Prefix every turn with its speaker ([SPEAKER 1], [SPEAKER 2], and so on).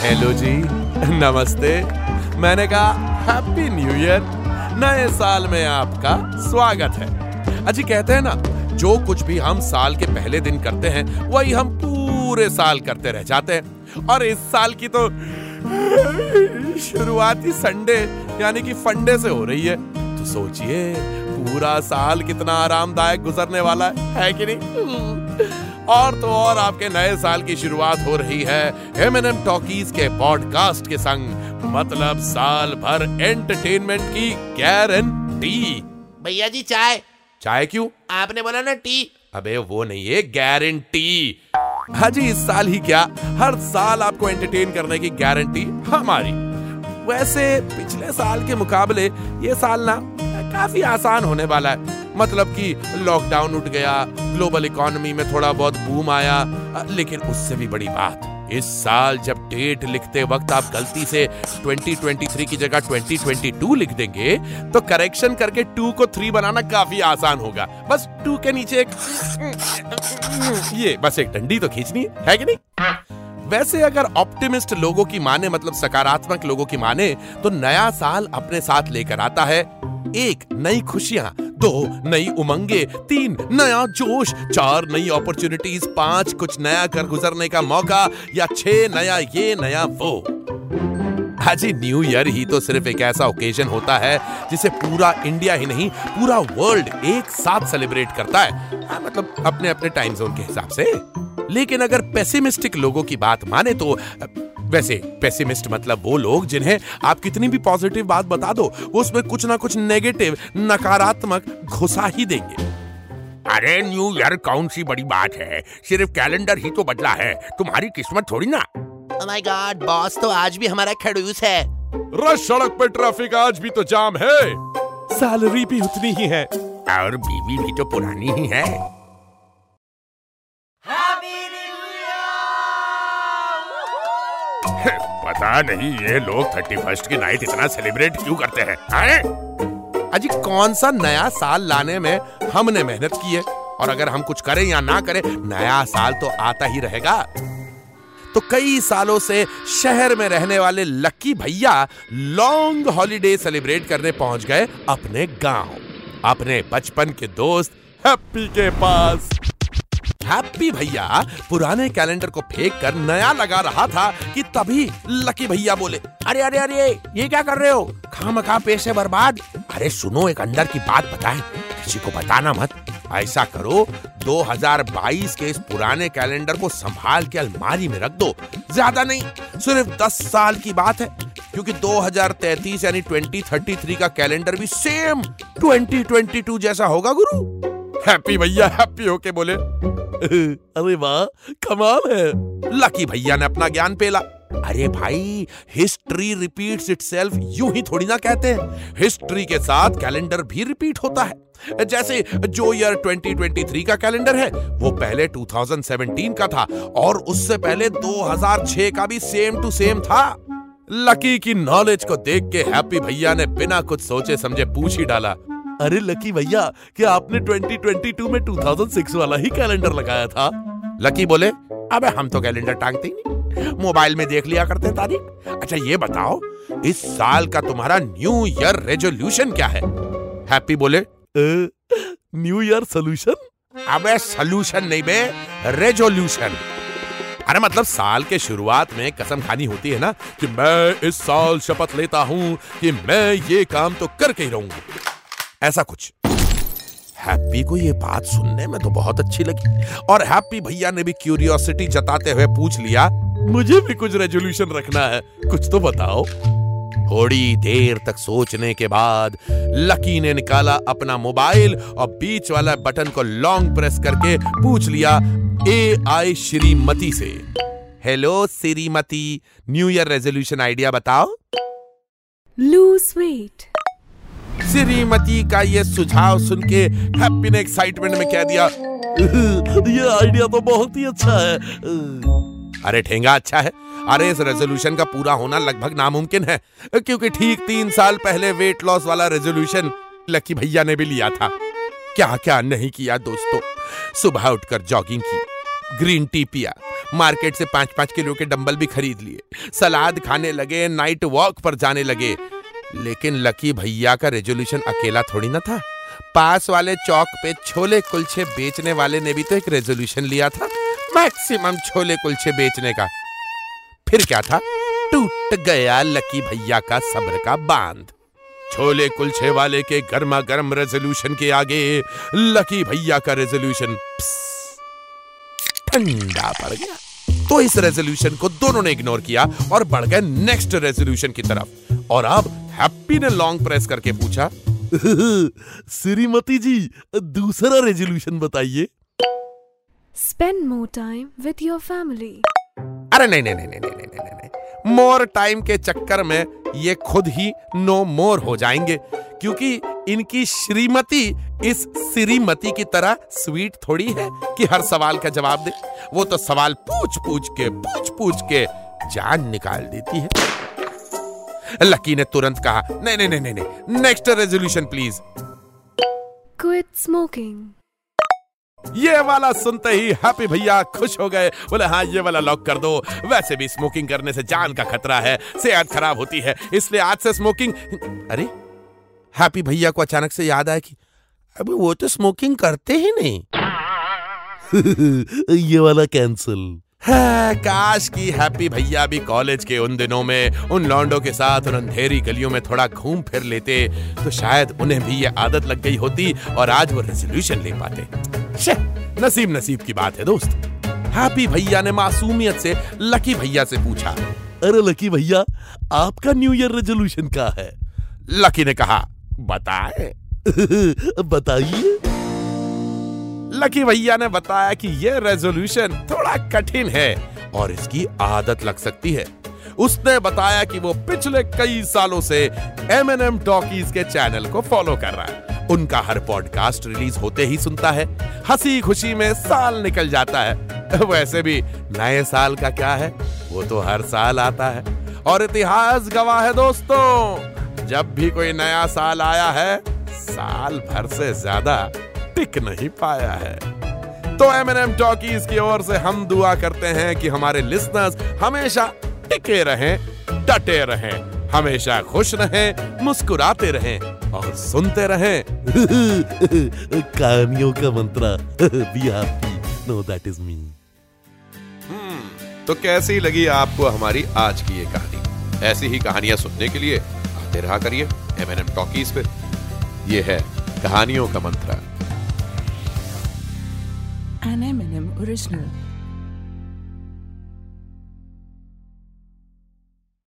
[SPEAKER 1] Hello जी नमस्ते। मैंने कहा हैप्पी न्यू ईयर नए साल में आपका स्वागत है। अजी कहते हैं ना जो कुछ भी हम साल के पहले दिन करते हैं वही हम पूरे साल करते रह जाते हैं। और इस साल की तो शुरुआती संडे यानी कि फंडे से हो रही है। तो सोचिए पूरा साल कितना आरामदायक गुजरने वाला है, है कि नहीं? और तो और आपके नए साल की शुरुआत हो रही है एम टॉकीज के पॉडकास्ट के संग। मतलब साल भर एंटरटेनमेंट की गारंटी
[SPEAKER 2] भैया जी चाय।
[SPEAKER 1] चाहे क्यों?
[SPEAKER 2] आपने बोला ना टी
[SPEAKER 1] अबे वो नहीं है गारंटी हाँ जी इस साल ही क्या? हर साल आपको एंटरटेन करने की गारंटी हमारी। वैसे पिछले साल के मुकाबले ये साल ना काफ़ी आसान होने वाला है। मतलब कि लॉकडाउन उठ गया ग्लोबल इकोनॉमी में थोड़ा बहुत बूम आया लेकिन उससे भी बड़ी बात, इस साल जब डेट लिखते वक्त आप गलती से 2023 की जगह 2022 लिख देंगे तो करेक्शन करके 2 को 3 बनाना काफ़ी आसान होगा। बस 2 के नीचे एक, ये, बस एक डंडी तो खींचनी, है कि नहीं? वैसे अगर ऑप्टिमिस्ट लोगों की माने मतलब सकारात्मक लोगों की माने तो नया साल अपने साथ लेकर आता है एक नई खुशियाँ दो नई उमंगे तीन नया जोश चार नई अपॉर्चुनिटीज़ पाँच कुछ नया कर गुजरने का मौका या छह नया ये नया वो। हाजी न्यू ईयर ही तो सिर्फ़ एक ऐसा ओकेजन होता है जिसे पूरा इंडिया ही नहीं पूरा वर्ल्ड एक साथ सेलिब्रेट करता है। हाँ, मतलब अपने अपने टाइम जोन के हिसाब से। लेकिन अगर पेसिमिस्टिक लोगों की बात माने तो वैसे पेसिमिस्ट मतलब वो लोग जिन्हें आप कितनी भी पॉजिटिव बात बता दो वो उसमें कुछ ना कुछ नेगेटिव नकारात्मक घुसा ही देंगे।
[SPEAKER 3] अरे न्यू ईयर कौन सी बड़ी बात है? सिर्फ़ कैलेंडर ही तो बदला है। तुम्हारी किस्मत थोड़ी ना।
[SPEAKER 2] माय गॉड बॉस तो आज भी हमारा खड़ूस है।
[SPEAKER 1] रश सड़क पर ट्रैफ़िक आज भी तो जाम है। सैलरी भी उतनी ही है।
[SPEAKER 3] और बीवी भी तो पुरानी ही है। पता नहीं ये लोग थर्टी फ़र्स्ट की नाइट इतना सेलिब्रेट क्यों करते हैं अरे
[SPEAKER 1] अजी, कौन सा नया साल लाने में हमने मेहनत की है? और अगर हम कुछ करें या ना करें, नया साल तो आता ही रहेगा। तो कई सालों से शहर में रहने वाले लक्की भैया लॉन्ग हॉलीडे सेलिब्रेट करने पहुँच गए अपने गाँव, अपने बचपन के दोस्त, हैप्पी के पास। हैप्पी भैया, पुराने कैलेंडर को फेंक कर नया लगा रहा था कि तभी लकी भैया बोले,
[SPEAKER 3] अरे अरे अरे, ये क्या कर रहे हो? खाम खा पैसे बर्बाद। अरे, सुनो, एक अंदर की बात बताए, किसी को बताना मत।
[SPEAKER 1] ऐसा करो 2022 के इस पुराने कैलेंडर को संभाल के अलमारी में रख दो। ज़्यादा नहीं, सिर्फ़ 10 साल की बात है, क्योंकि 2033 यानी 2033 का कैलेंडर भी सेम 2022 जैसा होगा, गुरु। हैप्पी भैया हैप्पी होके बोले। अरे वाह कमाल है। लकी भैया ने अपना ज्ञान पेला। अरे भाई हिस्ट्री रिपीट्स इटसेल्फ यूँ ही थोड़ी ना कहते हैं। हिस्ट्री के साथ कैलेंडर भी रिपीट होता है। जैसे जो ईयर 2023 का कैलेंडर है वो पहले 2017 का था और उससे पहले 2006 का भी सेम टू सेम था। लकी की नॉलेज को देख के हैप्पी भैया ने बिना कुछ सोचे समझे पूछ ही डाला। अरे लकी भैया क्या आपने 2022 में 2006 वाला ही कैलेंडर लगाया था? लकी बोले अबे हम तो कैलेंडर टांगते ही नहीं। मोबाइल में देख लिया करते तारीख। अच्छा ये बताओ इस साल का तुम्हारा न्यू ईयर रेजोल्यूशन क्या है? हैप्पी बोले न्यू ईयर सोल्यूशन अबे सोल्यूशन नहीं बे रेजोल्यूशन अरे मतलब साल के शुरुआत में कसम खानी होती है ना कि मैं इस साल शपथ लेता हूँ कि मैं ये काम तो करके ही रहूँगा। ऐसा कुछ। हैप्पी को ये बात सुनने में तो बहुत अच्छी लगी। और हैप्पी भैया ने भी क्यूरियोसिटी जताते हुए पूछ लिया, मुझे भी कुछ रेजोल्यूशन रखना है, कुछ तो बताओ। थोड़ी देर तक सोचने के बाद लकी ने निकाला अपना मोबाइल और बीच वाला बटन को लॉन्ग प्रेस करके पूछ लिया ए आई श्रीमती से। Hello Shrimati new year resolution idea बताओ?
[SPEAKER 4] Lose weight.
[SPEAKER 1] श्रीमती का ये सुझाव सुन के हैप्पी ने एक्साइटमेंट में कह दिया ये आइडिया तो बहुत ही अच्छा है। अरे ठेंगा अच्छा है। अरे इस रेजोल्यूशन का पूरा होना लगभग नामुमकिन है, क्योंकि ठीक तीन साल पहले वेट लॉस वाला रेजोल्यूशन लकी भैया ने भी लिया था। क्या क्या नहीं किया दोस्तों। सुबह उठकर जॉगिंग की ग्रीन टी पिया मार्केट से पाँच पाँच किलो के डंबल भी खरीद लिए, सलाद खाने लगे नाइट वॉक पर जाने लगे लेकिन लकी भैया का रेजोल्यूशन अकेला थोड़ी ना था। पास वाले चौक पे छोले कुलचे बेचने वाले ने भी तो एक रेजोल्यूशन लिया था मैक्सिमम छोले कुलचे बेचने का। फिर क्या था? टूट गया लकी भैया का सब्र का बाँध। छोले कुलचे वाले के गर्मा गर्म रेजोल्यूशन के आगे लकी भैया का रेजोल्यूशन ठंडा पड़ गया। तो इस रेजोल्यूशन को दोनों ने इग्नोर किया और बढ़ गए नेक्स्ट रेजोल्यूशन की तरफ़। और अब हैप्पी ने लॉन्ग प्रेस करके पूछा श्रीमती जी दूसरा रेजोल्यूशन बताइए।
[SPEAKER 4] Spend more time with your family
[SPEAKER 1] अरे नहीं नहीं नहीं नहीं नहीं नहीं नहीं। मोर टाइम के चक्कर में ये खुद ही नो मोर हो जाएँगे क्योंकि इनकी श्रीमती इस श्रीमती की तरह स्वीट थोड़ी है कि हर सवाल का जवाब दे। वो तो सवाल पूछ पूछ के पूछ पूछ के जान निकाल देती है। लकी ने तुरंत कहा नहीं नहीं नहीं नहीं next resolution please
[SPEAKER 4] Quit smoking.
[SPEAKER 1] ये वाला सुनते ही हैप्पी भैया खुश हो गए। बोले हाँ ये वाला लॉक कर दो। वैसे भी स्मोकिंग करने से जान का खतरा है सेहत खराब होती है इसलिए आज से स्मोकिंग अरे हैप्पी भैया को अचानक से याद आया कि अबे वो तो स्मोकिंग करते ही नहीं। ये वाला कैंसिल काश की हैप्पी भैया भी कॉलेज के उन दिनों में उन लौंडों के साथ उन अंधेरी गलियों में थोड़ा घूम फिर लेते तो शायद उन्हें भी ये आदत लग गई होती और आज वो रेजोल्यूशन ले पाते। नसीब नसीब की बात है दोस्त। हैप्पी भैया ने मासूमियत से लकी भैया से पूछा। अरे लकी भैया आपका न्यू ईयर रेजोल्यूशन क्या है? लकी ने कहा बताए। बताइए। लकी भैया ने बताया कि यह रेजोल्यूशन थोड़ा कठिन है और इसकी आदत लग सकती है। उसने बताया कि वो पिछले कई सालों से एम एन एम टॉकीज के चैनल को फॉलो कर रहा है। उनका हर पॉडकास्ट रिलीज़ होते ही सुनता है। हँसी खुशी में साल निकल जाता है। वैसे भी नए साल का क्या है? वो तो हर साल आता है। और इतिहास गवाह है दोस्तों, जब भी कोई नया साल आया है, साल भर से ज़्यादा टिक नहीं पाया है। तो एम एन एम टॉकीज की ओर से हम दुआ करते हैं कि हमारे लिसनर्स हमेशा टिके रहें डटे रहें हमेशा खुश रहें मुस्कुराते रहें और सुनते रहें। कहानियों का मंत्र। Be happy no that is me
[SPEAKER 5] तो कैसी लगी आपको हमारी आज की ये कहानी? ऐसी ही कहानियाँ सुनने के लिए आते रहा करिए एम एन एम टॉकीज पे। ये है कहानियों का मंत्र।
[SPEAKER 4] Krishna.